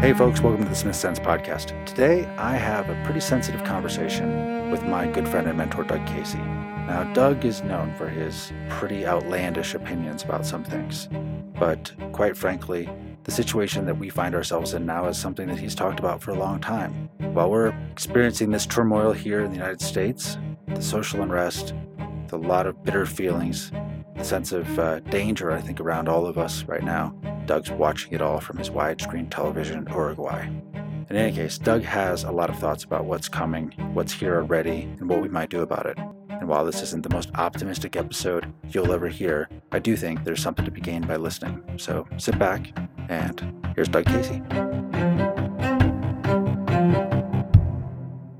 Hey, folks, welcome to the Smith Sense podcast. Today, I have a pretty sensitive conversation with my good friend and mentor, Doug Casey. Now, Doug is known for his pretty outlandish opinions about some things, but quite frankly, the situation that we find ourselves in now is something that he's talked about for a long time. While we're experiencing this turmoil here in the United States, the social unrest, the lot of bitter feelings, sense of uh, danger, I think, around all of us right now, Doug's watching it all from his widescreen television in Uruguay. In any case, Doug has a lot of thoughts about what's coming, what's here already, and what we might do about it. And while this isn't the most optimistic episode you'll ever hear, I do think there's something to be gained by listening. So sit back, and here's Doug Casey.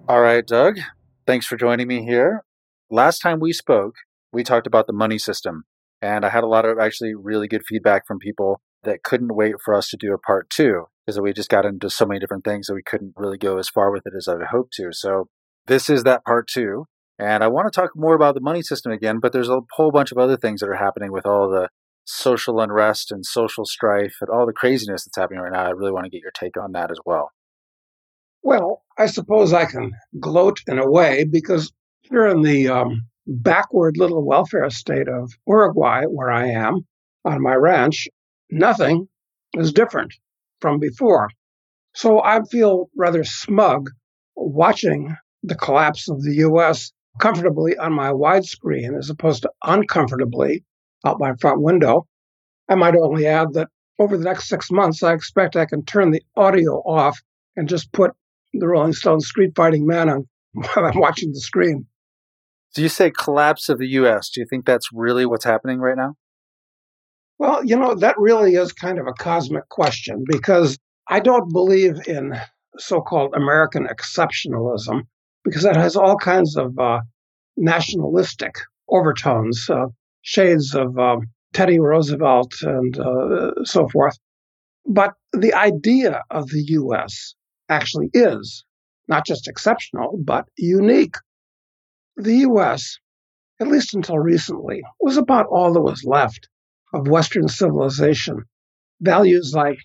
All right, Doug, thanks for joining me here. Last time we spoke, we talked about the money system, and I had a lot of actually really good feedback from people that couldn't wait for us to do a part two because we just got into so many different things that we couldn't really go as far with it as I hoped to. So this is that part two. And I want to talk more about the money system again, but there's a whole bunch of other things that are happening with all the social unrest and social strife and all the craziness that's happening right now. I really want to get your take on that as well. Well, I suppose I can gloat in a way because here in the um, backward little welfare state of Uruguay, where I am on my ranch, nothing is different from before. So I feel rather smug watching the collapse of the US comfortably on my widescreen as opposed to uncomfortably out my front window. I might only add that over the next six months, I expect I can turn the audio off and just put the Rolling Stones Street Fighting Man on while I'm watching the screen. Do you say collapse of the US? Do you think that's really what's happening right now? Well, you know, that really is kind of a cosmic question because I don't believe in so called American exceptionalism because that has all kinds of uh, nationalistic overtones, uh, shades of um, Teddy Roosevelt and uh, so forth. But the idea of the U.S. actually is not just exceptional, but unique. The U.S., at least until recently, was about all that was left of Western civilization. Values like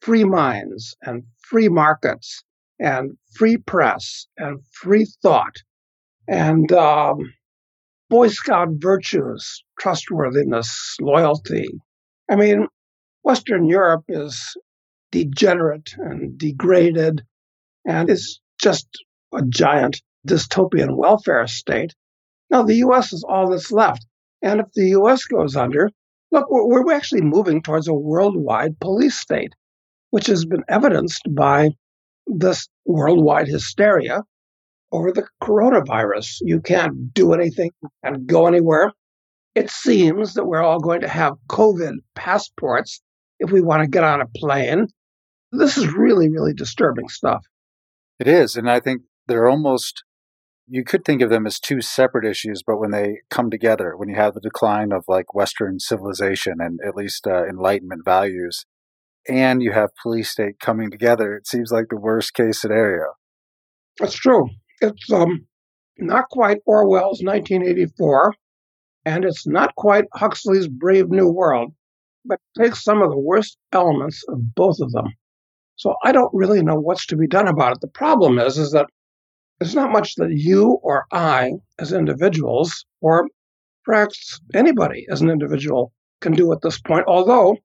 free minds and free markets and free press and free thought and um, Boy Scout virtues, trustworthiness, loyalty. I mean, Western Europe is degenerate and degraded and is just a giant dystopian welfare state. Now, the U.S. is all that's left. And if the U.S. goes under, look, we're, we're actually moving towards a worldwide police state, which has been evidenced by this worldwide hysteria over the coronavirus. You can't do anything and go anywhere. It seems that we're all going to have COVID passports if we want to get on a plane. This is really, really disturbing stuff. It is. And I think they're almost you could think of them as two separate issues, but when they come together, when you have the decline of like Western civilization and at least uh, Enlightenment values, and you have police state coming together, it seems like the worst case scenario. That's true. It's um, not quite Orwell's 1984, and it's not quite Huxley's Brave New World, but takes some of the worst elements of both of them. So I don't really know what's to be done about it. The problem is, is that it's not much that you or I, as individuals, or perhaps anybody as an individual, can do at this point. Although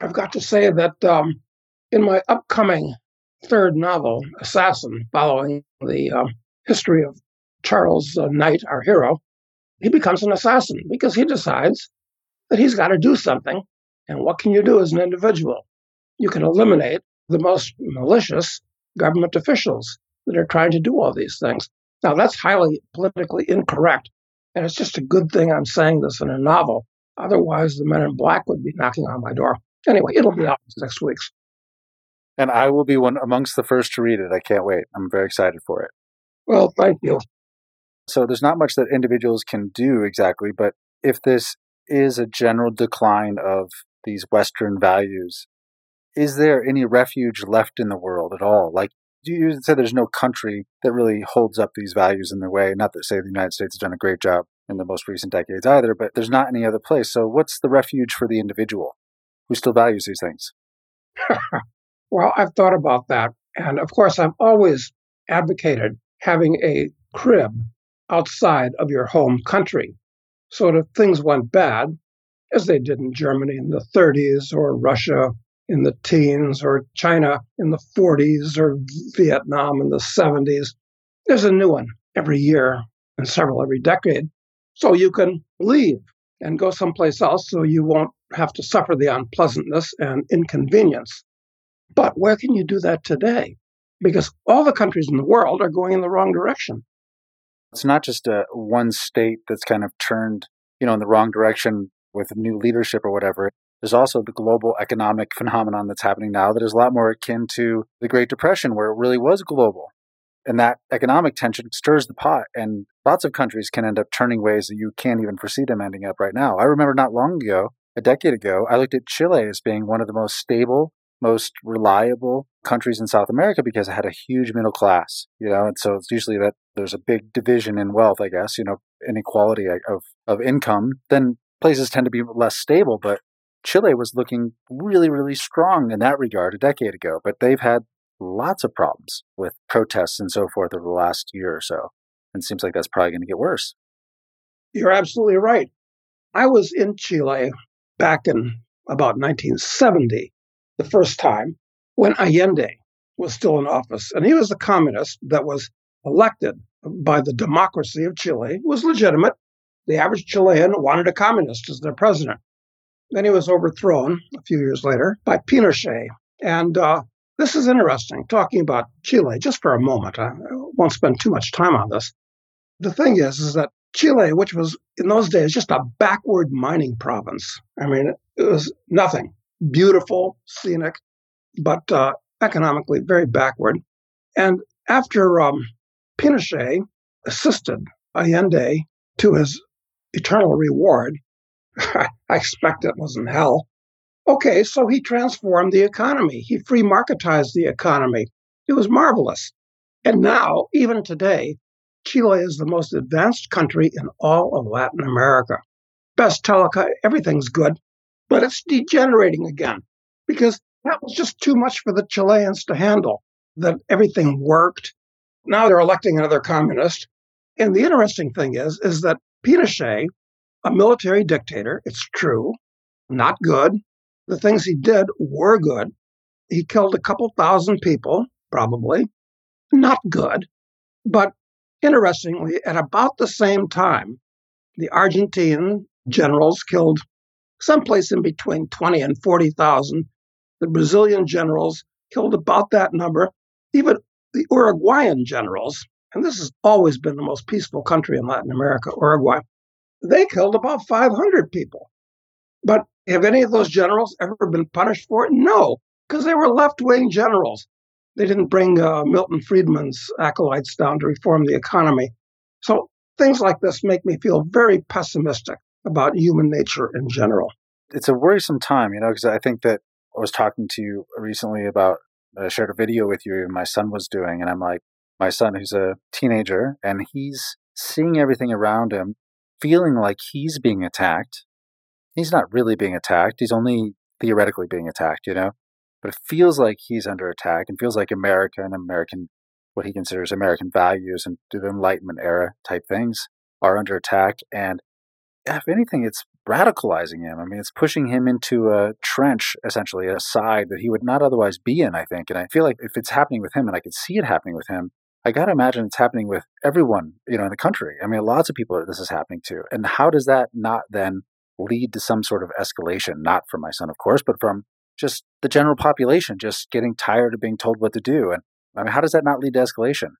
I've got to say that um, in my upcoming third novel, Assassin, following the uh, history of Charles uh, Knight, our hero, he becomes an assassin because he decides that he's got to do something. And what can you do as an individual? You can eliminate the most malicious government officials that are trying to do all these things. Now, that's highly politically incorrect. And it's just a good thing I'm saying this in a novel. Otherwise, the men in black would be knocking on my door. Anyway, it'll be out next week's. And I will be one amongst the first to read it. I can't wait. I'm very excited for it. Well, thank you. So there's not much that individuals can do exactly, but if this is a general decline of these Western values, is there any refuge left in the world at all? Like you said there's no country that really holds up these values in their way. Not to say the United States has done a great job in the most recent decades either, but there's not any other place. So what's the refuge for the individual who still values these things? Well, I've thought about that. And of course, I've always advocated having a crib outside of your home country. So if things went bad, as they did in Germany in the 30s or Russia in the teens or China in the 40s or Vietnam in the 70s. There's a new one every year and several every decade. So you can leave and go someplace else so you won't have to suffer the unpleasantness and inconvenience. But where can you do that today? Because all the countries in the world are going in the wrong direction. It's not just a one state that's kind of turned, you know, in the wrong direction with new leadership or whatever. There's also the global economic phenomenon that's happening now that is a lot more akin to the Great Depression, where it really was global. And that economic tension stirs the pot, and lots of countries can end up turning ways that you can't even foresee them ending up right now. I remember not long ago, a decade ago, I looked at Chile as being one of the most stable, most reliable countries in South America because it had a huge middle class, you know, and so it's usually that there's a big division in wealth, I guess, you know, inequality of, of income. Then places tend to be less stable, but Chile was looking really, really strong in that regard a decade ago, but they've had lots of problems with protests and so forth over the last year or so. And it seems like that's probably going to get worse. You're absolutely right. I was in Chile back in about 1970, the first time, when Allende was still in office. And he was a communist that was elected by the democracy of Chile, was legitimate. The average Chilean wanted a communist as their president. Then he was overthrown a few years later by Pinochet. And uh, this is interesting, talking about Chile just for a moment. I won't spend too much time on this. The thing is, is that Chile, which was in those days just a backward mining province, I mean, it was nothing. Beautiful, scenic, but uh, economically very backward. And after um, Pinochet assisted Allende to his eternal reward, I expect it wasn't hell. Okay, so he transformed the economy. He free marketized the economy. It was marvelous. And now, even today, Chile is the most advanced country in all of Latin America. Best telecom, everything's good, but it's degenerating again because that was just too much for the Chileans to handle, that everything worked. Now they're electing another communist. And the interesting thing is, is that Pinochet a military dictator. It's true. Not good. The things he did were good. He killed a couple thousand people, probably. Not good. But interestingly, at about the same time, the Argentine generals killed someplace in between 20 and 40,000. The Brazilian generals killed about that number. Even the Uruguayan generals, and this has always been the most peaceful country in Latin America, Uruguay, they killed about 500 people. But have any of those generals ever been punished for it? No, because they were left wing generals. They didn't bring uh, Milton Friedman's acolytes down to reform the economy. So things like this make me feel very pessimistic about human nature in general. It's a worrisome time, you know, because I think that I was talking to you recently about, I shared a video with you my son was doing, and I'm like, my son, who's a teenager, and he's seeing everything around him feeling like he's being attacked. He's not really being attacked. He's only theoretically being attacked, you know? But it feels like he's under attack and feels like America and American, what he considers American values and the Enlightenment era type things are under attack. And if anything, it's radicalizing him. I mean, it's pushing him into a trench, essentially, a side that he would not otherwise be in, I think. And I feel like if it's happening with him, and I can see it happening with him, I got to imagine it's happening with everyone, you know, in the country. I mean, lots of people this is happening to. And how does that not then lead to some sort of escalation? Not from my son, of course, but from just the general population just getting tired of being told what to do. And I mean, how does that not lead to escalation?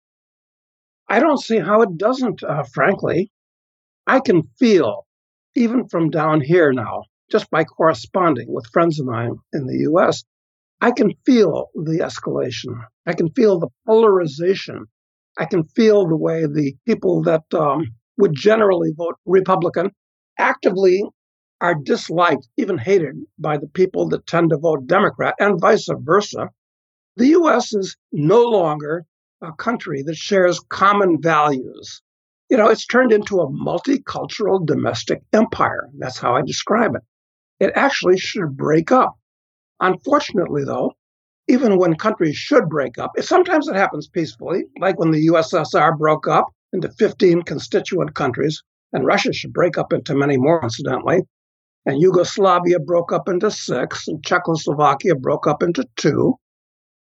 I don't see how it doesn't, uh, frankly. I can feel, even from down here now, just by corresponding with friends of mine in the US, I can feel the escalation. I can feel the polarization. I can feel the way the people that um, would generally vote Republican actively are disliked, even hated by the people that tend to vote Democrat, and vice versa. The U.S. is no longer a country that shares common values. You know, it's turned into a multicultural domestic empire. That's how I describe it. It actually should break up. Unfortunately, though, even when countries should break up, sometimes it happens peacefully, like when the USSR broke up into 15 constituent countries, and Russia should break up into many more, incidentally. And Yugoslavia broke up into six, and Czechoslovakia broke up into two.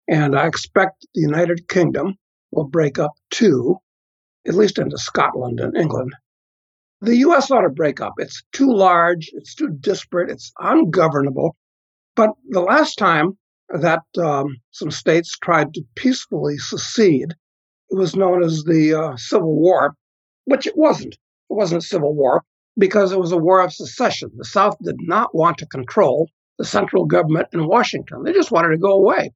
And I expect the United Kingdom will break up too, at least into Scotland and England. The U.S. ought to break up. It's too large, it's too disparate, it's ungovernable. But the last time that um, some states tried to peacefully secede, it was known as the uh, Civil War, which it wasn't. It wasn't a civil war because it was a war of secession. The South did not want to control the central government in Washington. They just wanted to go away.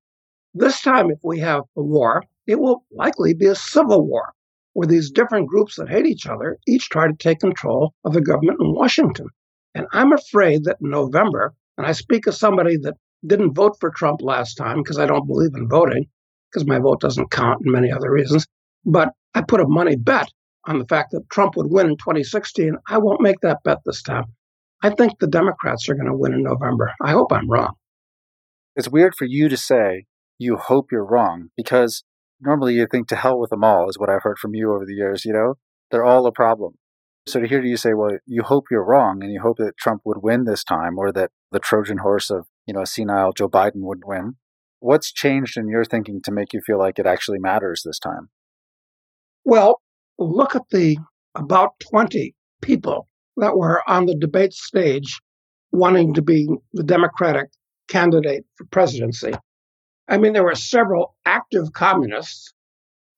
This time, if we have a war, it will likely be a civil war where these different groups that hate each other each try to take control of the government in Washington. And I'm afraid that in November, and I speak as somebody that didn't vote for Trump last time because I don't believe in voting, because my vote doesn't count and many other reasons, but I put a money bet on the fact that Trump would win in 2016. I won't make that bet this time. I think the Democrats are going to win in November. I hope I'm wrong. It's weird for you to say you hope you're wrong because normally you think to hell with them all is what I've heard from you over the years, you know? They're all a problem. So to hear you say, well, you hope you're wrong and you hope that Trump would win this time or that the Trojan horse of, you know, senile Joe Biden would win. What's changed in your thinking to make you feel like it actually matters this time? Well, look at the about 20 people that were on the debate stage wanting to be the Democratic candidate for presidency. I mean, there were several active communists.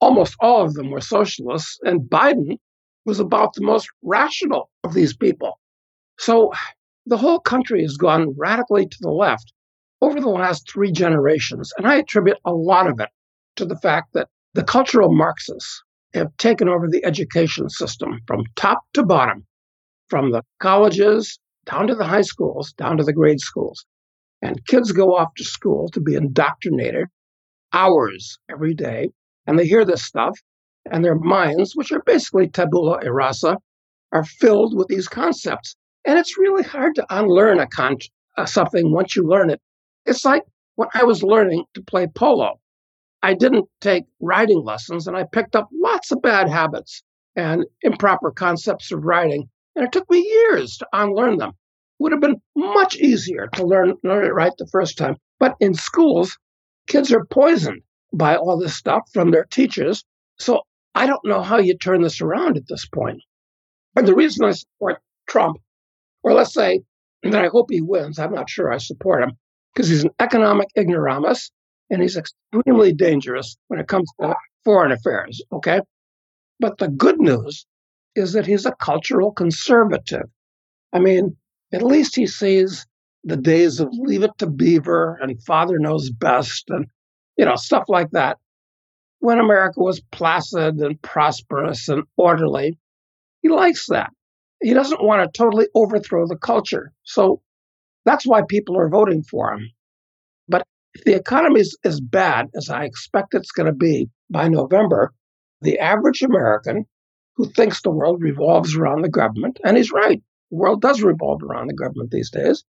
Almost all of them were socialists, and Biden was about the most rational of these people. So the whole country has gone radically to the left over the last three generations. And I attribute a lot of it to the fact that the cultural Marxists have taken over the education system from top to bottom, from the colleges down to the high schools, down to the grade schools. And kids go off to school to be indoctrinated hours every day. And they hear this stuff, and their minds, which are basically tabula rasa, are filled with these concepts. And it's really hard to unlearn a con- uh, something once you learn it. It's like when I was learning to play polo. I didn't take riding lessons and I picked up lots of bad habits and improper concepts of riding. And it took me years to unlearn them. It would have been much easier to learn, learn it right the first time. But in schools, kids are poisoned by all this stuff from their teachers. So I don't know how you turn this around at this point. And the reason I support Trump, or let's say that I hope he wins, I'm not sure I support him, because he's an economic ignoramus and he's extremely dangerous when it comes to foreign affairs. Okay. But the good news is that he's a cultural conservative. I mean, at least he sees the days of leave it to Beaver and father knows best and, you know, stuff like that. When America was placid and prosperous and orderly, he likes that. He doesn't want to totally overthrow the culture. So that's why people are voting for him. But if the economy is as bad as I expect it's going to be by November, the average American who thinks the world revolves around the government, and he's right, the world does revolve around the government these days,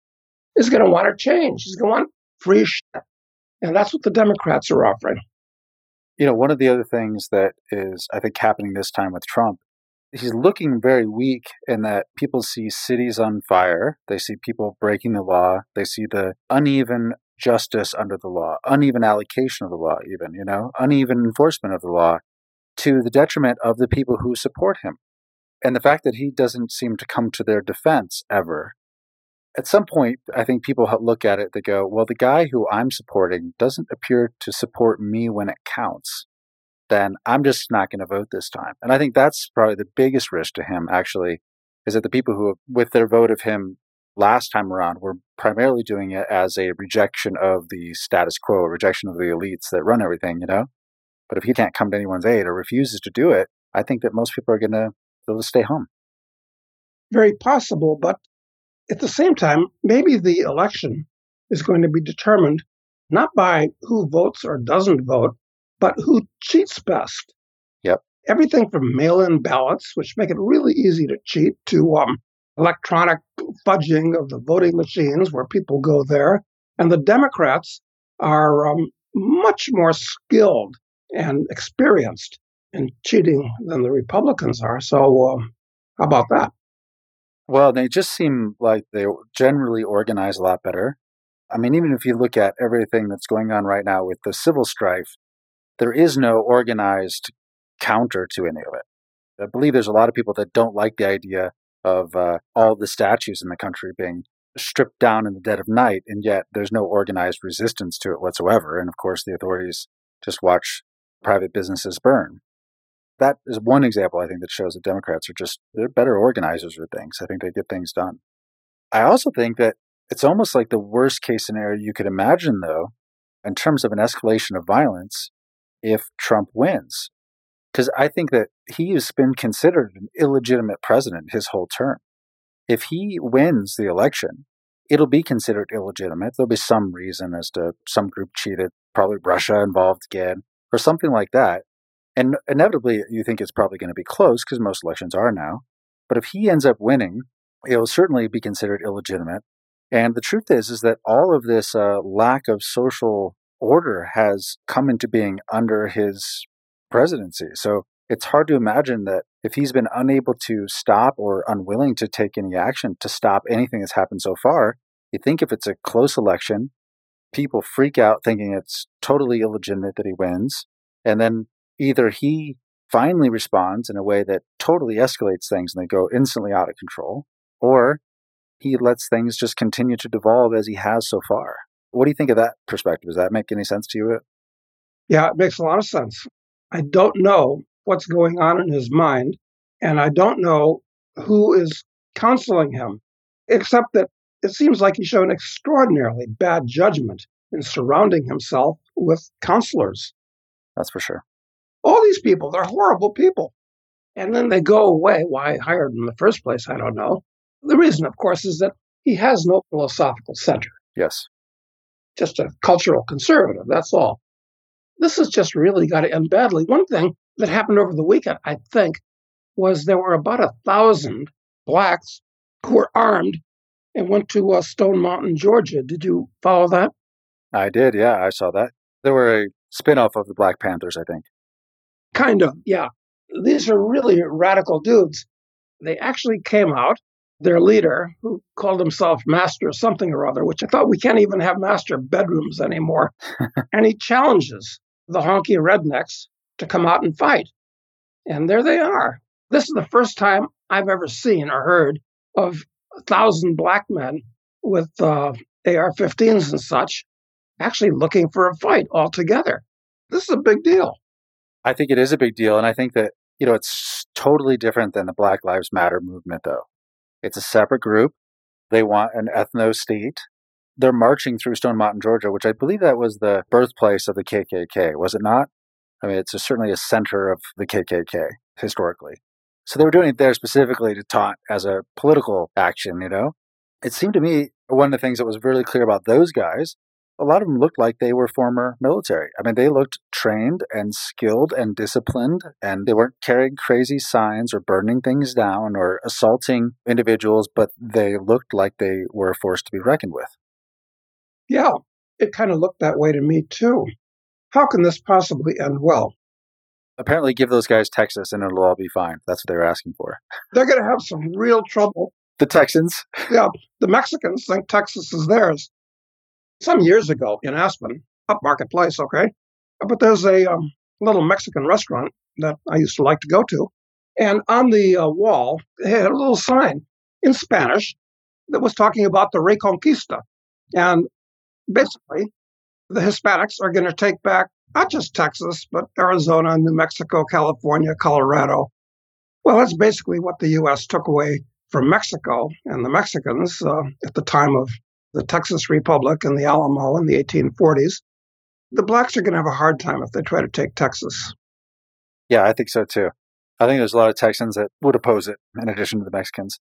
is going to want to change. He's going to want free shit. And that's what the Democrats are offering. You know, one of the other things that is, I think, happening this time with Trump, he's looking very weak in that people see cities on fire. They see people breaking the law. They see the uneven justice under the law, uneven allocation of the law, even, you know, uneven enforcement of the law to the detriment of the people who support him. And the fact that he doesn't seem to come to their defense ever. At some point, I think people look at it, they go, well, the guy who I'm supporting doesn't appear to support me when it counts. Then I'm just not going to vote this time. And I think that's probably the biggest risk to him, actually, is that the people who, with their vote of him last time around were primarily doing it as a rejection of the status quo, rejection of the elites that run everything, you know? But if he can't come to anyone's aid or refuses to do it, I think that most people are going to they'll stay home. Very possible, but at the same time, maybe the election is going to be determined not by who votes or doesn't vote, but who cheats best. Yep. Everything from mail-in ballots, which make it really easy to cheat, to um, electronic fudging of the voting machines where people go there. And the Democrats are um, much more skilled and experienced in cheating than the Republicans are. So, uh, how about that? Well, they just seem like they generally organize a lot better. I mean, even if you look at everything that's going on right now with the civil strife, there is no organized counter to any of it. I believe there's a lot of people that don't like the idea of uh, all the statues in the country being stripped down in the dead of night, and yet there's no organized resistance to it whatsoever. And of course, the authorities just watch private businesses burn. That is one example I think that shows that Democrats are just they're better organizers of things. I think they get things done. I also think that it's almost like the worst case scenario you could imagine, though, in terms of an escalation of violence, if Trump wins. Because I think that he has been considered an illegitimate president his whole term if he wins the election, it'll be considered illegitimate. There'll be some reason as to some group cheated, probably Russia involved again, or something like that. And inevitably, you think it's probably going to be close because most elections are now. But if he ends up winning, it will certainly be considered illegitimate. And the truth is, is that all of this uh, lack of social order has come into being under his presidency. So it's hard to imagine that if he's been unable to stop or unwilling to take any action to stop anything that's happened so far, you think if it's a close election, people freak out thinking it's totally illegitimate that he wins. And then either he finally responds in a way that totally escalates things and they go instantly out of control, or he lets things just continue to devolve as he has so far. What do you think of that perspective? Does that make any sense to you? Yeah, it makes a lot of sense. I don't know what's going on in his mind. And I don't know who is counseling him, except that it seems like he's shown extraordinarily bad judgment in surrounding himself with counselors. That's for sure. All these people, they're horrible people. And then they go away. Why I hired them in the first place, I don't know. The reason, of course, is that he has no philosophical center. Yes. Just a cultural conservative, that's all. This has just really got to end badly. One thing that happened over the weekend, I think, was there were about a thousand blacks who were armed and went to uh, Stone Mountain, Georgia. Did you follow that? I did, yeah, I saw that. They were a spin-off of the Black Panthers, I think. Kind of, yeah. These are really radical dudes. They actually came out. Their leader, who called himself Master of something or other, which I thought we can't even have master bedrooms anymore, and he challenges the honky rednecks to come out and fight. And there they are. This is the first time I've ever seen or heard of a thousand black men with uh, AR 15s and such actually looking for a fight altogether. This is a big deal. I think it is a big deal. And I think that, you know, it's totally different than the Black Lives Matter movement, though. It's a separate group. They want an ethno state. They're marching through Stone Mountain, Georgia, which I believe that was the birthplace of the KKK, was it not? I mean, it's a, certainly a center of the KKK historically. So they were doing it there specifically to taunt as a political action, you know? It seemed to me one of the things that was really clear about those guys, a lot of them looked like they were former military. I mean, they looked trained and skilled and disciplined, and they weren't carrying crazy signs or burning things down or assaulting individuals, but they looked like they were a force to be reckoned with. Yeah, it kind of looked that way to me too. How can this possibly end well? Apparently, give those guys Texas and it'll all be fine. That's what they're asking for. They're going to have some real trouble. The Texans? Yeah, the Mexicans think Texas is theirs. Some years ago in Aspen, up Marketplace, okay? But there's a um, little Mexican restaurant that I used to like to go to. And on the uh, wall, they had a little sign in Spanish that was talking about the Reconquista. And basically, the Hispanics are going to take back not just Texas, but Arizona, New Mexico, California, Colorado. Well, that's basically what the U.S. took away from Mexico and the Mexicans uh, at the time of the Texas Republic and the Alamo in the 1840s. The blacks are going to have a hard time if they try to take Texas. Yeah, I think so too. I think there's a lot of Texans that would oppose it in addition to the Mexicans.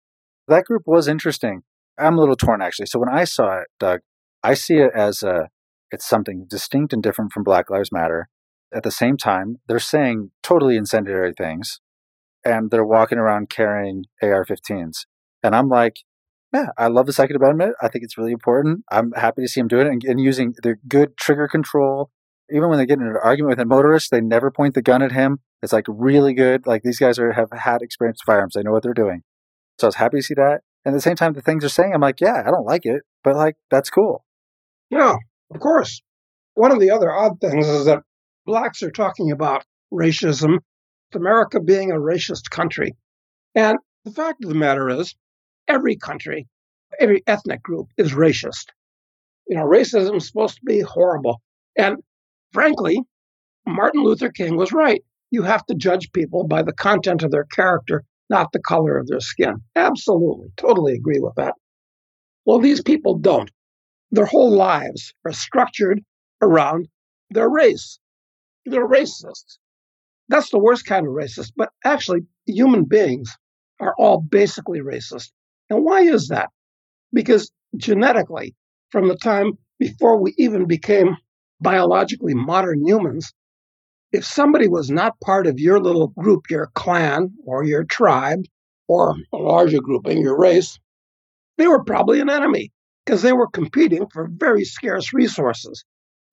That group was interesting. I'm a little torn actually. So when I saw it, Doug, I see it as a it's something distinct and different from Black Lives Matter. At the same time, they're saying totally incendiary things and they're walking around carrying AR 15s. And I'm like, yeah, I love the Second Amendment. I think it's really important. I'm happy to see him doing it and, and using their good trigger control, Even when they get in an argument with a motorist, they never point the gun at him. It's like really good. Like these guys are have had experience with firearms. They know what they're doing. So I was happy to see that. And at the same time, the things they're saying, I'm like, yeah, I don't like it, but like that's cool. Yeah, of course. One of the other odd things is that blacks are talking about racism, America being a racist country. And the fact of the matter is, every country, every ethnic group is racist. You know, racism is supposed to be horrible. And frankly, Martin Luther King was right. You have to judge people by the content of their character, not the color of their skin. Absolutely, totally agree with that. Well, these people don't. Their whole lives are structured around their race. They're racists. That's the worst kind of racist. But actually, human beings are all basically racist. And why is that? Because genetically, from the time before we even became biologically modern humans, if somebody was not part of your little group, your clan or your tribe, or a larger grouping, your race, they were probably an enemy because they were competing for very scarce resources.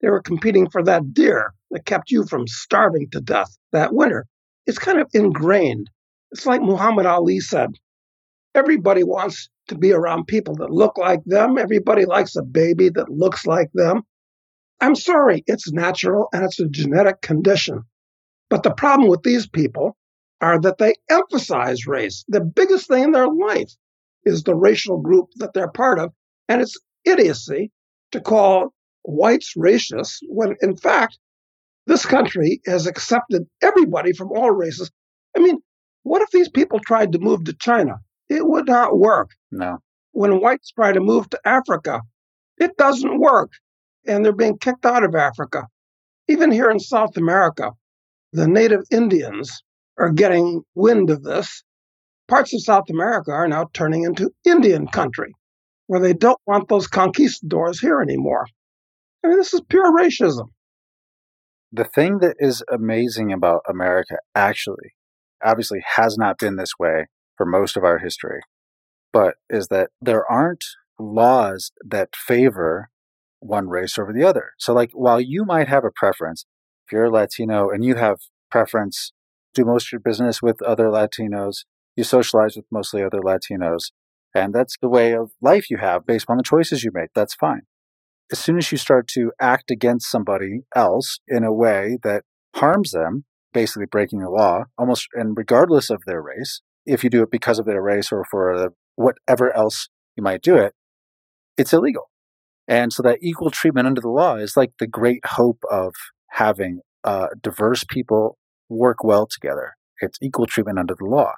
They were competing for that deer that kept you from starving to death that winter. It's kind of ingrained. It's like Muhammad Ali said everybody wants to be around people that look like them. Everybody likes a baby that looks like them. I'm sorry, it's natural and it's a genetic condition. But the problem with these people are that they emphasize race. The biggest thing in their life is the racial group that they're part of. And it's idiocy to call whites racist when, in fact, this country has accepted everybody from all races. I mean, what if these people tried to move to China? It would not work. No. When whites try to move to Africa, it doesn't work. And they're being kicked out of Africa. Even here in South America, the native Indians are getting wind of this. Parts of South America are now turning into Indian country, where they don't want those conquistadors here anymore. I mean, this is pure racism. The thing that is amazing about America actually, obviously, has not been this way for most of our history, but is that there aren't laws that favor one race over the other. So, like, while you might have a preference, if you're a Latino and you have preference, do most of your business with other Latinos, you socialize with mostly other Latinos, and that's the way of life you have based on the choices you make. That's fine as soon as you start to act against somebody else in a way that harms them, basically breaking the law, almost and regardless of their race, if you do it because of their race or for whatever else you might do it, it's illegal. And so that equal treatment under the law is like the great hope of having uh, diverse people work well together. It's equal treatment under the law.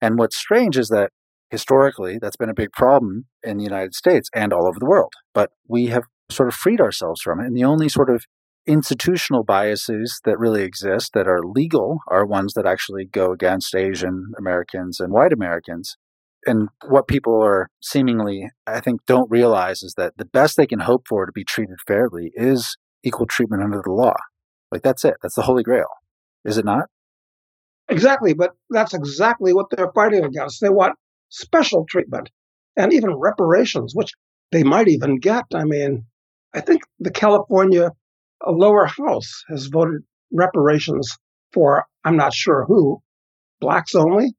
And what's strange is that historically, that's been a big problem in the United States and all over the world. But we have sort of freed ourselves from it. And the only sort of institutional biases that really exist that are legal are ones that actually go against Asian Americans and white Americans. And what people are seemingly, I think, don't realize is that the best they can hope for to be treated fairly is equal treatment under the law. Like, that's it. That's the Holy Grail. Is it not? Exactly. But that's exactly what they're fighting against. They want special treatment and even reparations, which they might even get. I mean, I think the California lower house has voted reparations for, I'm not sure who, blacks only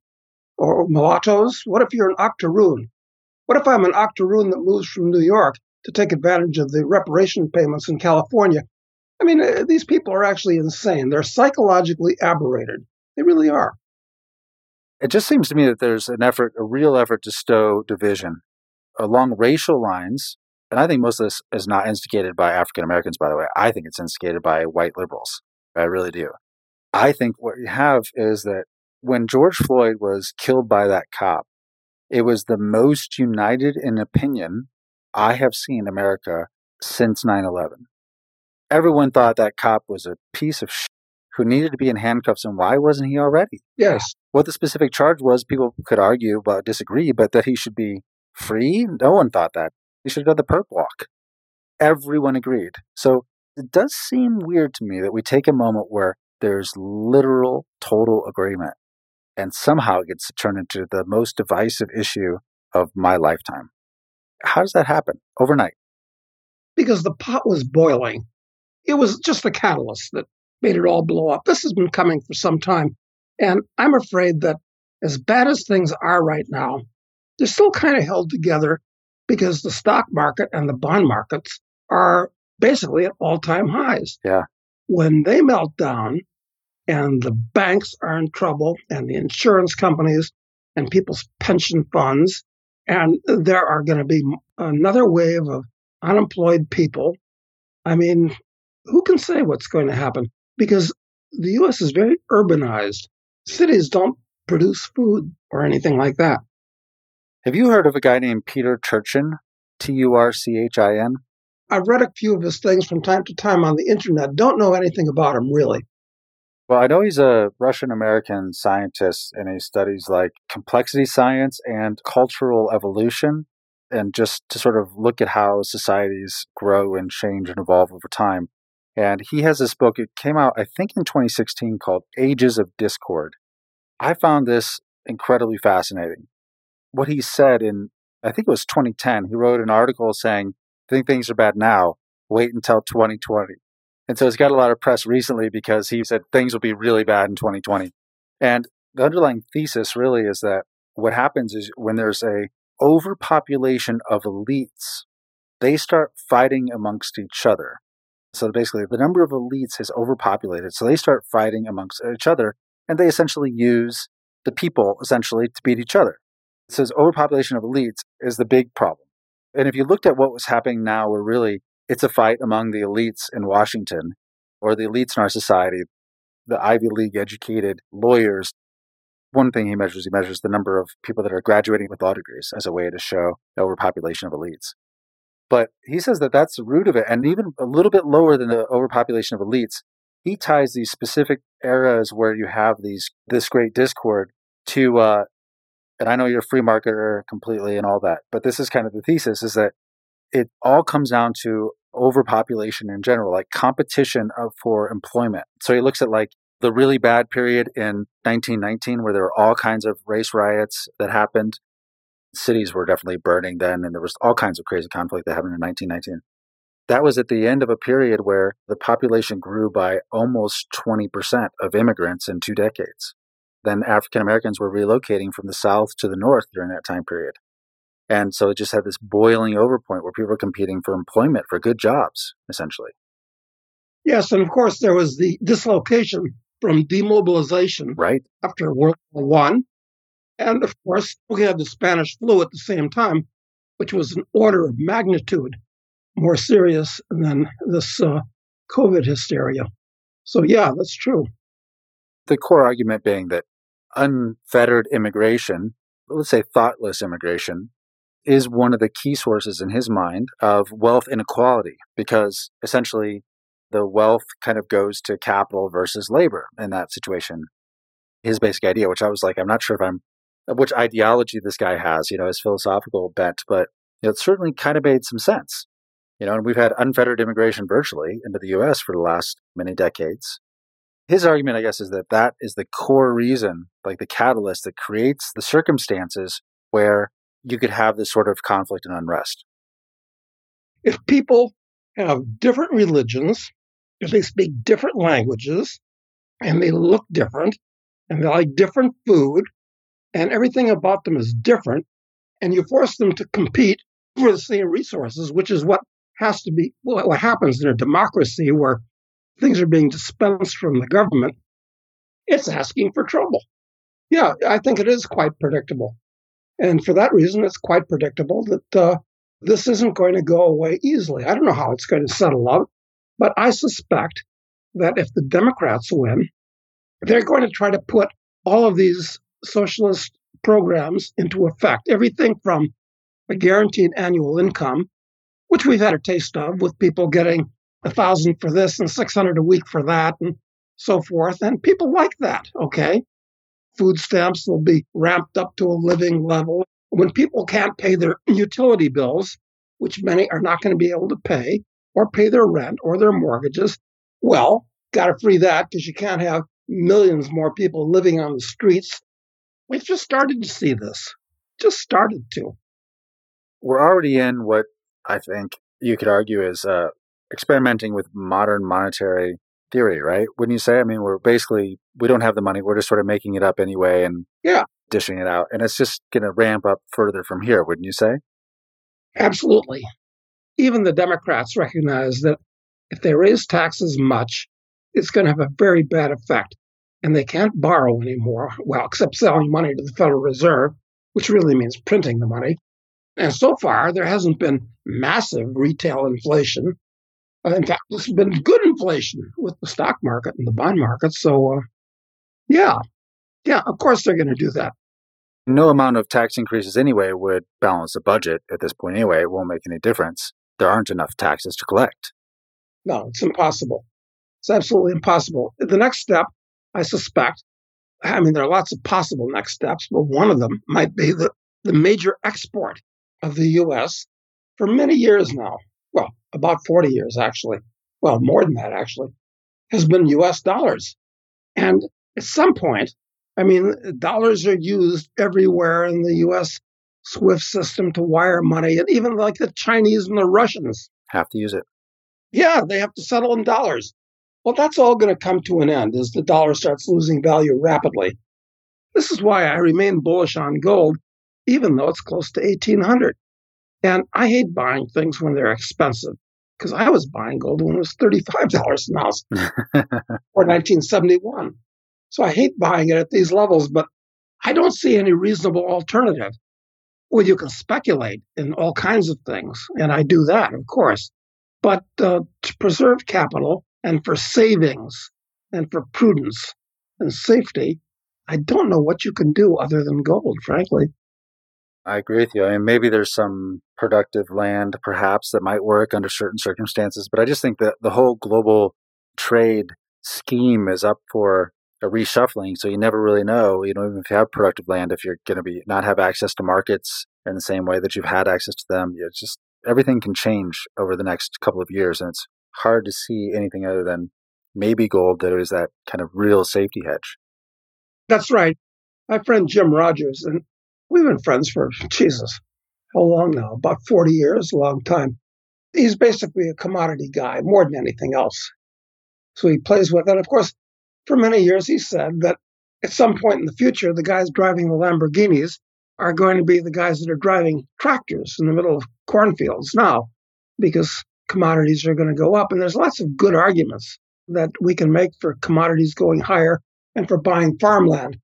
or mulattoes. What if you're an octoroon? What if I'm an octoroon that moves from New York to take advantage of the reparation payments in California? I mean, uh, these people are actually insane. They're psychologically aberrated. They really are. It just seems to me that there's an effort, a real effort to stow division along racial lines and I think most of this is not instigated by African Americans, by the way. I think it's instigated by white liberals. I really do. I think what you have is that when George Floyd was killed by that cop, it was the most united in opinion I have seen America since 9 11. Everyone thought that cop was a piece of shit who needed to be in handcuffs, and why wasn't he already? Yes. What the specific charge was, people could argue, but disagree, but that he should be free? No one thought that. You should have done the perp walk. Everyone agreed. So it does seem weird to me that we take a moment where there's literal total agreement and somehow it gets turned into the most divisive issue of my lifetime. How does that happen overnight? Because the pot was boiling. it was just the catalyst that made it all blow up. This has been coming for some time. And I'm afraid that as bad as things are right now, they're still kind of held together because the stock market and the bond markets are basically at all time highs. Yeah. When they melt down and the banks are in trouble and the insurance companies and people's pension funds, and there are going to be another wave of unemployed people. I mean, who can say what's going to happen? Because the US is very urbanized. Cities don't produce food or anything like that. Have you heard of a guy named Peter Turchin? T U R C H I N? I've read a few of his things from time to time on the internet. Don't know anything about him really. Well, I know he's a Russian American scientist and he studies like complexity science and cultural evolution and just to sort of look at how societies grow and change and evolve over time. And he has this book, it came out, I think, in 2016 called Ages of Discord. I found this incredibly fascinating. What he said in, I think it was 2010, he wrote an article saying, think things are bad now, wait until 2020. And so it's got a lot of press recently because he said things will be really bad in 2020. And the underlying thesis really is that what happens is when there's a overpopulation of elites, they start fighting amongst each other. So basically, the number of elites is overpopulated. So they start fighting amongst each other, and they essentially use the people essentially to beat each other. It says overpopulation of elites is the big problem. And if you looked at what was happening now, where really it's a fight among the elites in Washington or the elites in our society, the Ivy League educated lawyers. One thing he measures, he measures the number of people that are graduating with law degrees as a way to show overpopulation of elites. But he says that that's the root of it, and even a little bit lower than the overpopulation of elites. He ties these specific eras where you have these this great discord to, uh, and I know you're a free marketer completely and all that, but this is kind of the thesis: is that it all comes down to overpopulation in general, like competition of, for employment. So he looks at like the really bad period in 1919 where there were all kinds of race riots that happened cities were definitely burning then, and there was all kinds of crazy conflict that happened in 1919. That was at the end of a period where the population grew by almost 20% of immigrants in two decades. Then African Americans were relocating from the South to the North during that time period. And so it just had this boiling over point where people were competing for employment, for good jobs, essentially. Yes, and of course there was the dislocation from demobilization right. after World War One and of course, we had the Spanish flu at the same time, which was an order of magnitude more serious than this uh, COVID hysteria. So, yeah, that's true. The core argument being that unfettered immigration, let's say thoughtless immigration, is one of the key sources in his mind of wealth inequality because essentially the wealth kind of goes to capital versus labor in that situation. His basic idea, which I was like, I'm not sure if I'm which ideology this guy has, you know, his philosophical bent, but you know, it certainly kind of made some sense. You know, and we've had unfettered immigration virtually into the US for the last many decades. His argument, I guess, is that that is the core reason, like the catalyst that creates the circumstances where you could have this sort of conflict and unrest. If people have different religions, if they speak different languages, and they look different, and they like different food, and everything about them is different, and you force them to compete for the same resources, which is what has to be what happens in a democracy where things are being dispensed from the government. It's asking for trouble. Yeah, I think it is quite predictable. And for that reason, it's quite predictable that uh, this isn't going to go away easily. I don't know how it's going to settle out, but I suspect that if the Democrats win, they're going to try to put all of these socialist programs into effect. Everything from a guaranteed annual income, which we've had a taste of with people getting a thousand for this and 600 a week for that and so forth. And people like that. Okay. Food stamps will be ramped up to a living level. When people can't pay their utility bills, which many are not going to be able to pay, or pay their rent or their mortgages, well, got to free that because you can't have millions more people living on the streets We've just started to see this. Just started to. We're already in what I think you could argue is a experimenting with modern monetary theory, right? Wouldn't you say? I mean, we're basically we don't have the money. We're just sort of making it up anyway and yeah, dishing it out, and it's just going to ramp up further from here. Wouldn't you say? Absolutely. Even the Democrats recognize that if they raise taxes much, it's going to have a very bad effect, and they can't borrow anymore. Well, except selling money to the Federal Reserve, which really means printing the money. And so far, there hasn't been massive retail inflation. Uh, in fact, there's been good inflation with the stock market and the bond market. So, uh, yeah, yeah, of course they're going to do that. No amount of tax increases anyway would balance the budget at this point anyway. It won't make any difference. There aren't enough taxes to collect. No, it's impossible. It's absolutely impossible. The next step, I suspect, I mean, there are lots of possible next steps, but one of them might be the, the major export of the U.S. for many years now. Well, about 40 years, actually. Well, more than that, actually, has been U.S. dollars. And at some point, I mean, dollars are used everywhere in the U.S. SWIFT system to wire money, and even like the Chinese and the Russians have to use it. Yeah, they have to settle in dollars. Well, that's all going to come to an end as the dollar starts losing value rapidly. This is why I remain bullish on gold, even though it's close to 1800. And I hate buying things when they're expensive because I was buying gold when it was $35 an ounce or 1971. So I hate buying it at these levels, but I don't see any reasonable alternative. Well, you can speculate in all kinds of things, and I do that, of course. But uh, to preserve capital and for savings and for prudence and safety, I don't know what you can do other than gold, frankly. I agree with you. I mean, maybe there's some productive land, perhaps, that might work under certain circumstances, but I just think that the whole global trade scheme is up for a reshuffling. So you never really know, you know, even if you have productive land, if you're going to be not have access to markets in the same way that you've had access to them. It's just everything can change over the next couple of years, and it's hard to see anything other than maybe gold that is that kind of real safety hedge. That's right. My friend Jim Rogers, and we've been friends for Jesus, how long now? About 40 years, a long time. He's basically a commodity guy more than anything else. So he plays with it. Of course, for many years, he said that at some point in the future, the guys driving the Lamborghinis are going to be the guys that are driving tractors in the middle of cornfields now because commodities are going to go up. And there's lots of good arguments that we can make for commodities going higher and for buying farmland.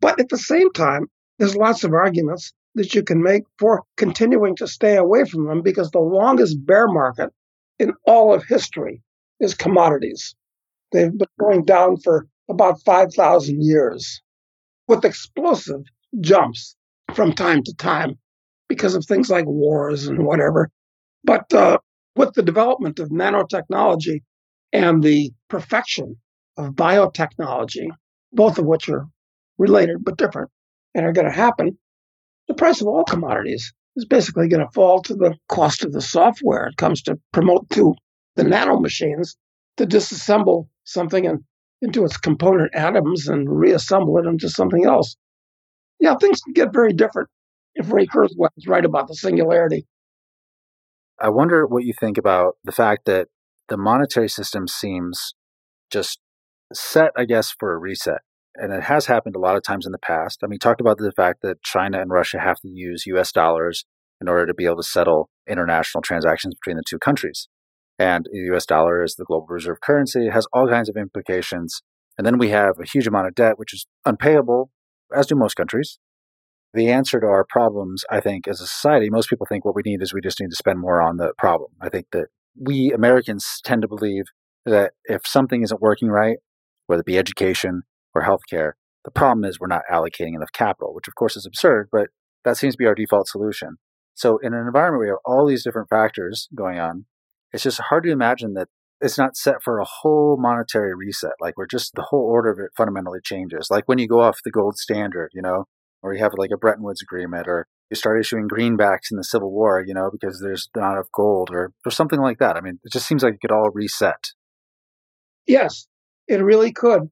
But at the same time, there's lots of arguments that you can make for continuing to stay away from them because the longest bear market in all of history is commodities. They've been going down for about 5,000 years with explosive jumps from time to time because of things like wars and whatever. But uh, with the development of nanotechnology and the perfection of biotechnology, both of which are related but different and are going to happen, the price of all commodities is basically going to fall to the cost of the software. It comes to promote to the nano machines to disassemble something and into its component atoms and reassemble it into something else. Yeah, things can get very different if Ray Kurzweil is right about the singularity. I wonder what you think about the fact that the monetary system seems just set, I guess, for a reset. And it has happened a lot of times in the past. I mean, talked about the fact that China and Russia have to use US dollars in order to be able to settle international transactions between the two countries. And the US dollar is the global reserve currency, it has all kinds of implications. And then we have a huge amount of debt, which is unpayable, as do most countries. The answer to our problems, I think, as a society, most people think what we need is we just need to spend more on the problem. I think that we Americans tend to believe that if something isn't working right, whether it be education or healthcare, the problem is we're not allocating enough capital, which of course is absurd, but that seems to be our default solution. So in an environment where you have all these different factors going on, it's just hard to imagine that it's not set for a whole monetary reset. Like where just the whole order of it fundamentally changes. Like when you go off the gold standard, you know, or you have like a Bretton Woods agreement, or you start issuing greenbacks in the Civil War, you know, because there's not enough gold, or or something like that. I mean, it just seems like it could all reset. Yes, it really could,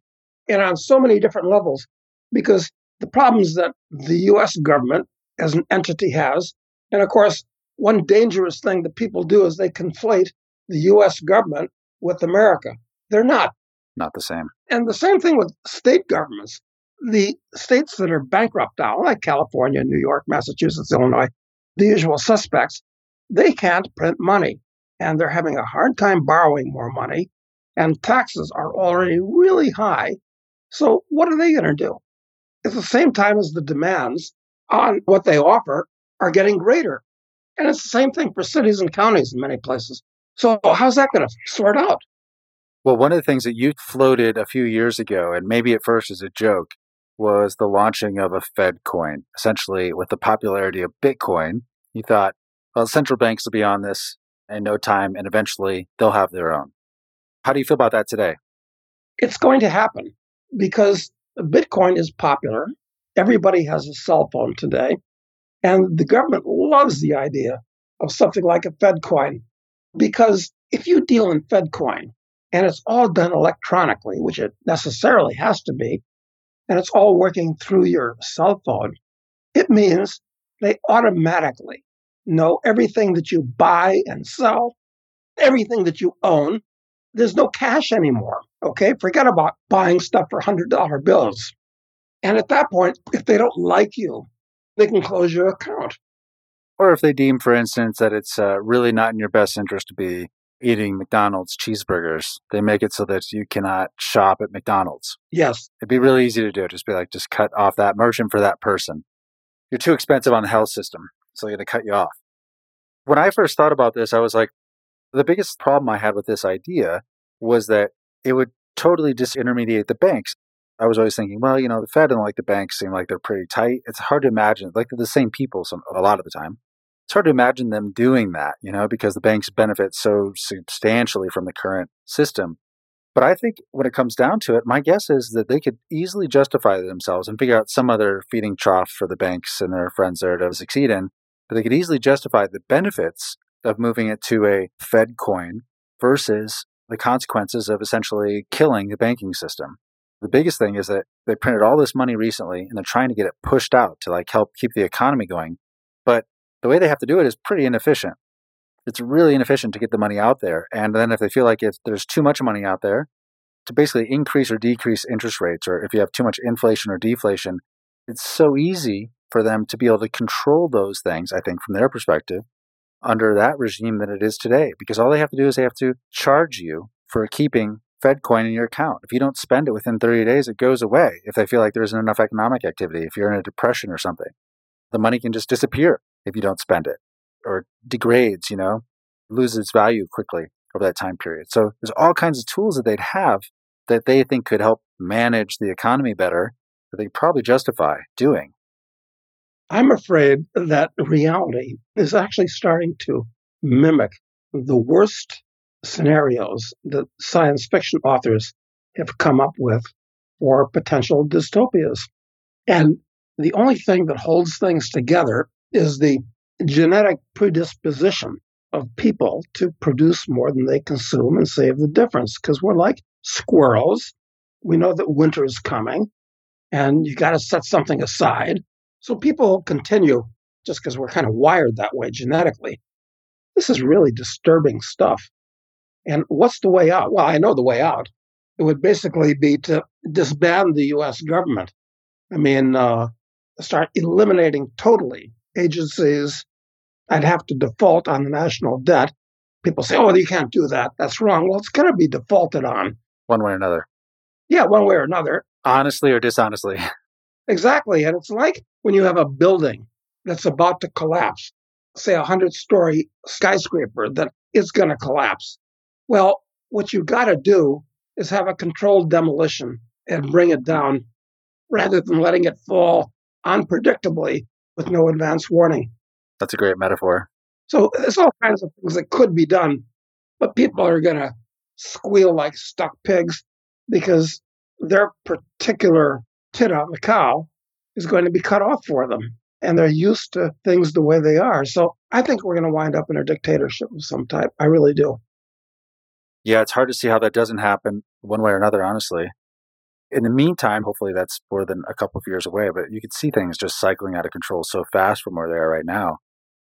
and on so many different levels, because the problems that the U.S. government as an entity has, and of course one dangerous thing that people do is they conflate the US government with America. They're not. Not the same. And the same thing with state governments. The states that are bankrupt now, like California, New York, Massachusetts, Illinois, the usual suspects, they can't print money. And they're having a hard time borrowing more money. And taxes are already really high. So what are they going to do? At the same time as the demands on what they offer are getting greater. And it's the same thing for cities and counties in many places. So how's that going to sort out? Well, one of the things that you floated a few years ago, and maybe at first as a joke, was the launching of a Fed coin. Essentially, with the popularity of Bitcoin, you thought, well, central banks will be on this in no time, and eventually they'll have their own. How do you feel about that today? It's going to happen because Bitcoin is popular. Everybody has a cell phone today. And the government loves the idea of something like a Fed coin because if you deal in Fed coin and it's all done electronically, which it necessarily has to be, and it's all working through your cell phone, it means they automatically know everything that you buy and sell, everything that you own. There's no cash anymore. Okay. Forget about buying stuff for $100 bills. And at that point, if they don't like you, they can close your account. Or if they deem, for instance, that it's uh, really not in your best interest to be eating McDonald's cheeseburgers, they make it so that you cannot shop at McDonald's. Yes. It'd be really easy to do. Just be like, just cut off that merchant for that person. You're too expensive on the health system, so they're going to cut you off. When I first thought about this, I was like, the biggest problem I had with this idea was that it would totally disintermediate the banks. I was always thinking, well, you know, the Fed and like the banks seem like they're pretty tight. It's hard to imagine, like they're the same people some a lot of the time. It's hard to imagine them doing that, you know, because the banks benefit so substantially from the current system. But I think when it comes down to it, my guess is that they could easily justify themselves and figure out some other feeding trough for the banks and their friends there to succeed in. But they could easily justify the benefits of moving it to a Fed coin versus the consequences of essentially killing the banking system. The biggest thing is that they printed all this money recently and they're trying to get it pushed out to like help keep the economy going. But the way they have to do it is pretty inefficient. It's really inefficient to get the money out there. And then if they feel like if there's too much money out there, to basically increase or decrease interest rates, or if you have too much inflation or deflation, it's so easy for them to be able to control those things, I think, from their perspective, under that regime than it is today. Because all they have to do is they have to charge you for keeping Fed coin in your account. If you don't spend it within 30 days, it goes away. If they feel like there isn't enough economic activity, if you're in a depression or something, the money can just disappear if you don't spend it or degrades, you know, loses value quickly over that time period. So there's all kinds of tools that they'd have that they think could help manage the economy better that they probably justify doing. I'm afraid that reality is actually starting to mimic the worst scenarios that science fiction authors have come up with for potential dystopias. And the only thing that holds things together is the genetic predisposition of people to produce more than they consume and save the difference because we're like squirrels. We know that winter is coming and you got to set something aside so people continue just because we're kind of wired that way genetically. This is really disturbing stuff. And what's the way out? Well, I know the way out. It would basically be to disband the US government. I mean, uh, start eliminating totally agencies. I'd have to default on the national debt. People say, oh, you can't do that. That's wrong. Well, it's going to be defaulted on. One way or another. Yeah, one way or another. Honestly or dishonestly. Exactly. And it's like when you have a building that's about to collapse, say a 100 story skyscraper that is going to collapse. Well, what you got to do is have a controlled demolition and bring it down rather than letting it fall unpredictably with no advance warning. That's a great metaphor. So there's all kinds of things that could be done, but people are going to squeal like stuck pigs because their particular on the cow is going to be cut off for them. And they're used to things the way they are. So I think we're going to wind up in a dictatorship of some type. I really do. Yeah, it's hard to see how that doesn't happen one way or another, honestly. In the meantime, hopefully that's more than a couple of years away, but you can see things just cycling out of control so fast from where they are right now.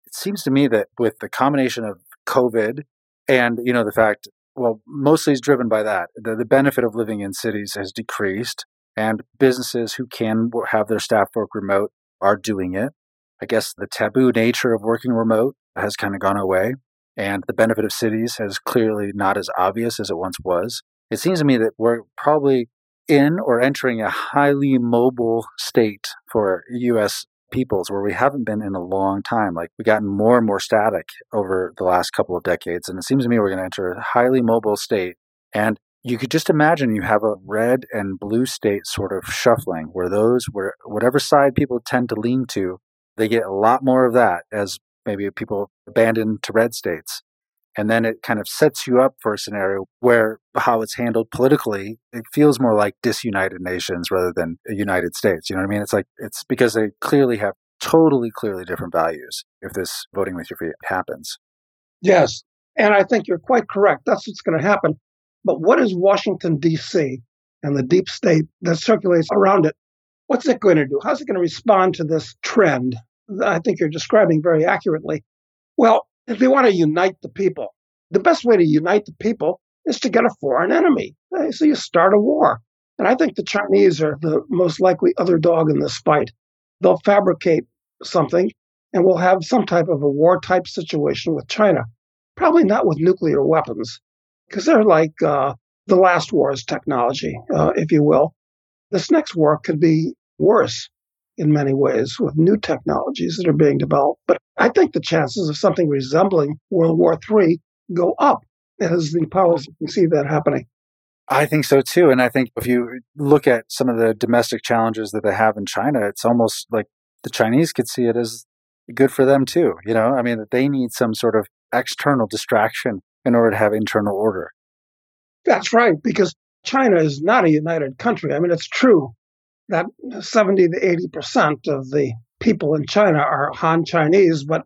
It seems to me that with the combination of COVID And, you know, the fact, well, mostly is driven by that. The, the benefit of living in cities has decreased, and businesses who can have their staff work remote are doing it. I guess the taboo nature of working remote has kind of gone away, and the benefit of cities is clearly not as obvious as it once was. It seems to me that we're probably in or entering a highly mobile state for US peoples where we haven't been in a long time. Like we've gotten more and more static over the last couple of decades. And it seems to me we're going to enter a highly mobile state. And you could just imagine you have a red and blue state sort of shuffling where those, where whatever side people tend to lean to, they get a lot more of that as maybe people abandon to red states. And then it kind of sets you up for a scenario where how it's handled politically, it feels more like disunited nations rather than a United States. You know what I mean? It's like, it's because they clearly have totally, clearly different values if this voting with your feet happens. Yes. And I think you're quite correct. That's what's going to happen. But what is Washington, D.C. and the deep state that circulates around it? What's it going to do? How's it going to respond to this trend that I think you're describing very accurately? Well, if they want to unite the people, the best way to unite the people is to get a foreign enemy. So you start a war. And I think the Chinese are the most likely other dog in this fight. They'll fabricate something and we'll have some type of a war type situation with China. Probably not with nuclear weapons, because they're like uh, the last war's technology, uh, if you will. This next war could be worse in many ways with new technologies that are being developed. But I think the chances of something resembling World War III go up as the powers can see that happening. I think so too. And I think if you look at some of the domestic challenges that they have in China, it's almost like the Chinese could see it as good for them too. You know, I mean, they need some sort of external distraction in order to have internal order. That's right, because China is not a united country. I mean, it's true that 70 to 80% of the people in China are Han Chinese, but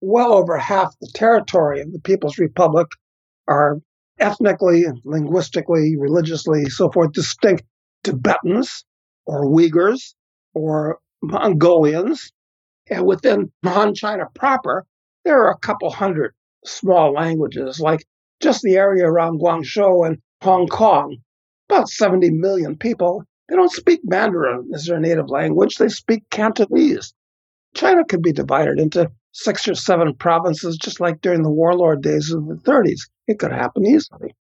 well over half the territory of the People's Republic are ethnically, linguistically, religiously, so forth, distinct Tibetans or Uyghurs or Mongolians. And within Han China proper, there are a couple hundred small languages, like just the area around Guangzhou and Hong Kong. About 70 million people they don't speak Mandarin as their native language, they speak Cantonese. China could be divided into six or seven provinces, just like during the warlord days of the 30s. It could happen easily.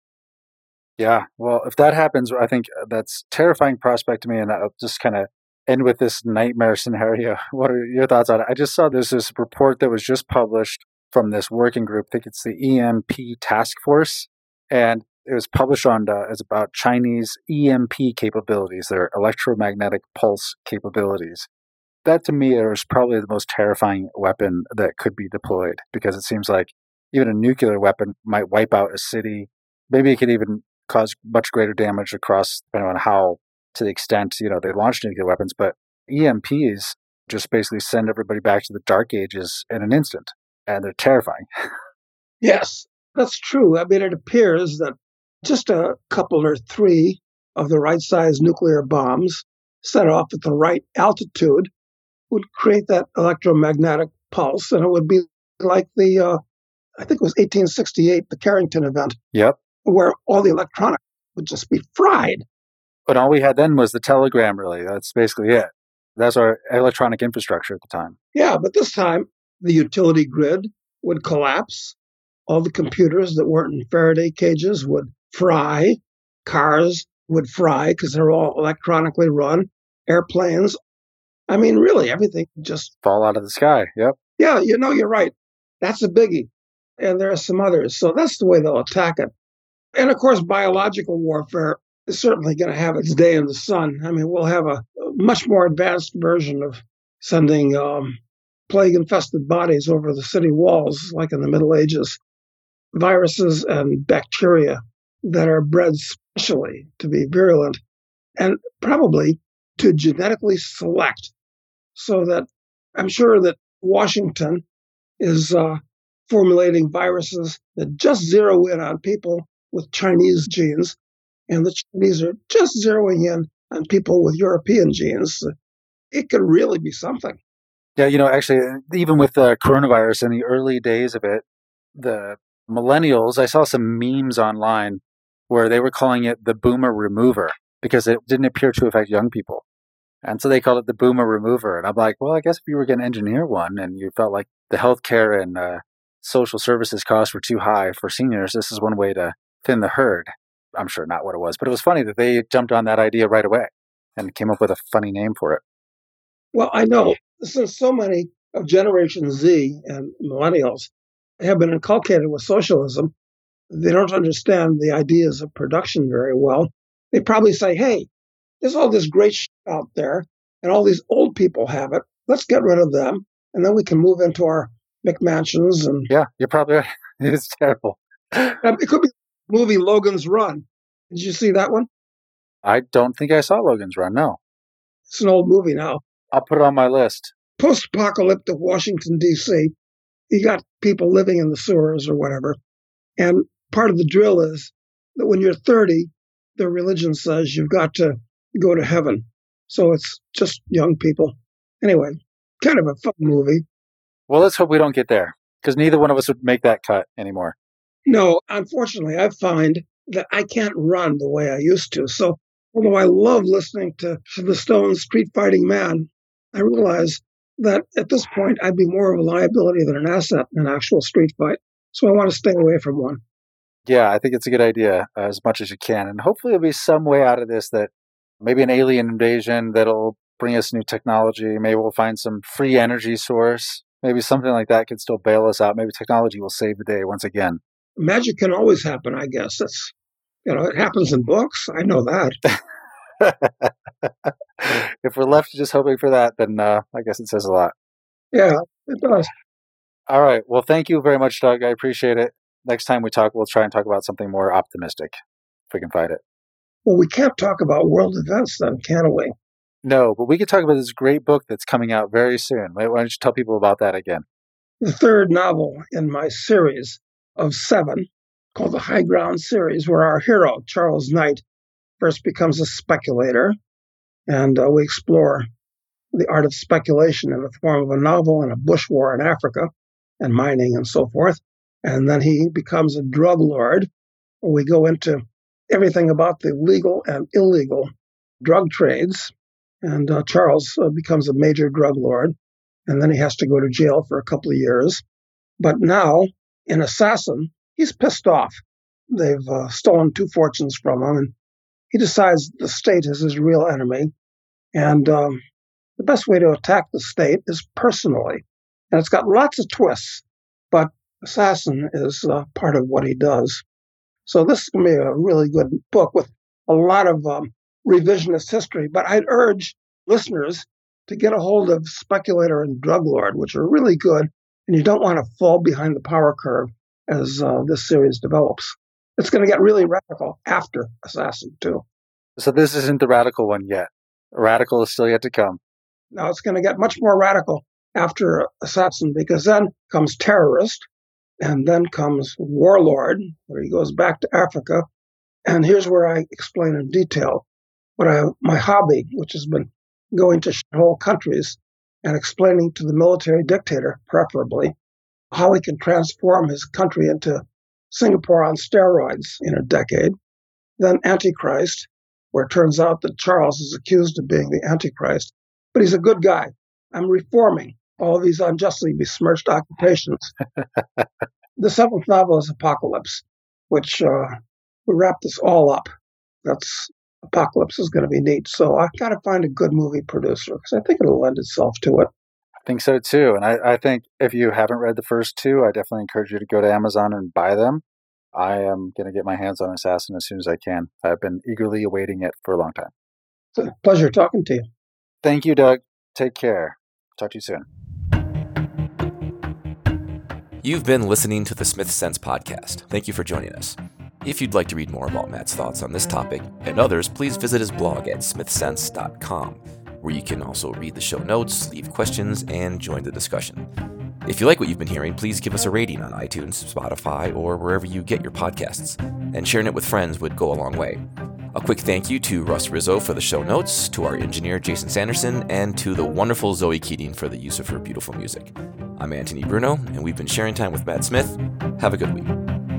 Yeah, well, if that happens, I think that's terrifying prospect to me, and I'll just kind of end with this nightmare scenario. What are your thoughts on it? I just saw there's this report that was just published from this working group. I think it's the EMP task force, and it was published on uh, as about Chinese EMP capabilities, their electromagnetic pulse capabilities. That to me is probably the most terrifying weapon that could be deployed because it seems like even a nuclear weapon might wipe out a city. Maybe it could even cause much greater damage across, depending on how, to the extent, you know, they launch nuclear weapons. But EMPs just basically send everybody back to the dark ages in an instant, and they're terrifying. yes, that's true. I mean, it appears that just a couple or three of the right size nuclear bombs set off at the right altitude would create that electromagnetic pulse, and it would be like the, uh, I think it was 1868, the Carrington event. Yep. Where all the electronics would just be fried. But all we had then was the telegram, really. That's basically it. That's our electronic infrastructure at the time. Yeah, but this time the utility grid would collapse. All the computers that weren't in Faraday cages would fry. Cars would fry because they're all electronically run. Airplanes. I mean, really, everything just fall out of the sky. Yep. Yeah, you know, you're right. That's a biggie. And there are some others. So that's the way they'll attack it. And of course, biological warfare is certainly going to have its day in the sun. I mean, we'll have a, much more advanced version of sending um, plague infested bodies over the city walls, like in the Middle Ages. Viruses and bacteria that are bred specially to be virulent and probably to genetically select so that I'm sure that Washington is uh, formulating viruses that just zero in on people with Chinese genes, and the Chinese are just zeroing in on people with European genes. It could really be something. Yeah, you know, actually, even with the coronavirus in the early days of it, the millennials, I saw some memes online where they were calling it the boomer remover because it didn't appear to affect young people. And so they called it the boomer remover. And I'm like, well, I guess if you were going to engineer one and you felt like the healthcare and uh, social services costs were too high for seniors, this is one way to thin the herd. I'm sure not what it was, but it was funny that they jumped on that idea right away and came up with a funny name for it. Well, I know since so many of Generation Z and millennials have been inculcated with socialism, they don't understand the ideas of production very well. They probably say, hey, there's all this great shit out there, and all these old people have it. Let's get rid of them, and then we can move into our McMansions. And yeah, you're probably right. It's terrible. it could be movie Logan's Run. Did you see that one? I don't think I saw Logan's Run. No, it's an old movie now. I'll put it on my list. Post-apocalyptic Washington D.C. You got people living in the sewers or whatever, and part of the drill is that when you're 30, the religion says you've got to go to heaven. So it's just young people. Anyway, kind of a fun movie. Well, let's hope we don't get there because neither one of us would make that cut anymore. No, unfortunately, I find that I can't run the way I used to. So, although I love listening to the Stones Street Fighting Man, I realize that at this point I'd be more of a liability than an asset in an actual street fight. So I want to stay away from one. Yeah, I think it's a good idea uh, as much as you can. And hopefully there'll be some way out of this that maybe an alien invasion that'll bring us new technology. Maybe we'll find some free energy source. Maybe something like that could still bail us out. Maybe technology will save the day once again. Magic can always happen, I guess. That's you know, it happens in books. I know that. if we're left just hoping for that, then uh, I guess it says a lot. Yeah, it does. All right. Well, thank you very much, Doug. I appreciate it. Next time we talk, we'll try and talk about something more optimistic if we can find it. Well, we can't talk about world events then, can we? No, but we could talk about this great book that's coming out very soon. Why don't you tell people about that again? The third novel in my series of seven, called the High Ground series, where our hero, Charles Knight, first becomes a speculator, and uh, we explore the art of speculation in the form of a novel and a bush war in Africa and mining and so forth. And then he becomes a drug lord. We go into everything about the legal and illegal drug trades. And uh, Charles uh, becomes a major drug lord. And then he has to go to jail for a couple of years. But now, in Assassin, he's pissed off. They've uh, stolen two fortunes from him. And he decides the state is his real enemy. And um, the best way to attack the state is personally. And it's got lots of twists, but Assassin is uh, part of what he does. So this is going to be a really good book with a lot of um, revisionist history. But I'd urge listeners to get a hold of Speculator and Drug Lord, which are really good, and you don't want to fall behind the power curve as uh, this series develops. It's going to get really radical after Assassin, too. So this isn't the radical one yet. Radical is still yet to come. Now it's going to get much more radical after Assassin because then comes Terrorist, and then comes Warlord, where he goes back to Africa. And here's where I explain in detail what I my hobby, which has been going to whole countries and explaining to the military dictator, preferably, how he can transform his country into Singapore on steroids in a decade. Then Antichrist, where it turns out that Charles is accused of being the Antichrist, but he's a good guy. I'm reforming all these unjustly besmirched occupations. the seventh novel is Apocalypse, which uh, we wrap this all up. That's Apocalypse is going to be neat. So I got to find a good movie producer because I think it'll lend itself to it. I think so too. And I, I think if you haven't read the first two, I definitely encourage you to go to Amazon and buy them. I am going to get my hands on Assassin as soon as I can. I've been eagerly awaiting it for a long time. It's a pleasure talking to you. Thank you, Doug. Take care. Talk to you soon. You've been listening to the Smith Sense podcast. Thank you for joining us. If you'd like to read more about Matt's thoughts on this topic and others, please visit his blog at smithsense.com, where you can also read the show notes, leave questions, and join the discussion. If you like what you've been hearing, please give us a rating on iTunes, Spotify, or wherever you get your podcasts. And sharing it with friends would go a long way. A quick thank you to Russ Rizzo for the show notes, to our engineer Jason Sanderson, and to the wonderful Zoe Keating for the use of her beautiful music. I'm Anthony Bruno, and we've been sharing time with Matt Smith. Have a good week.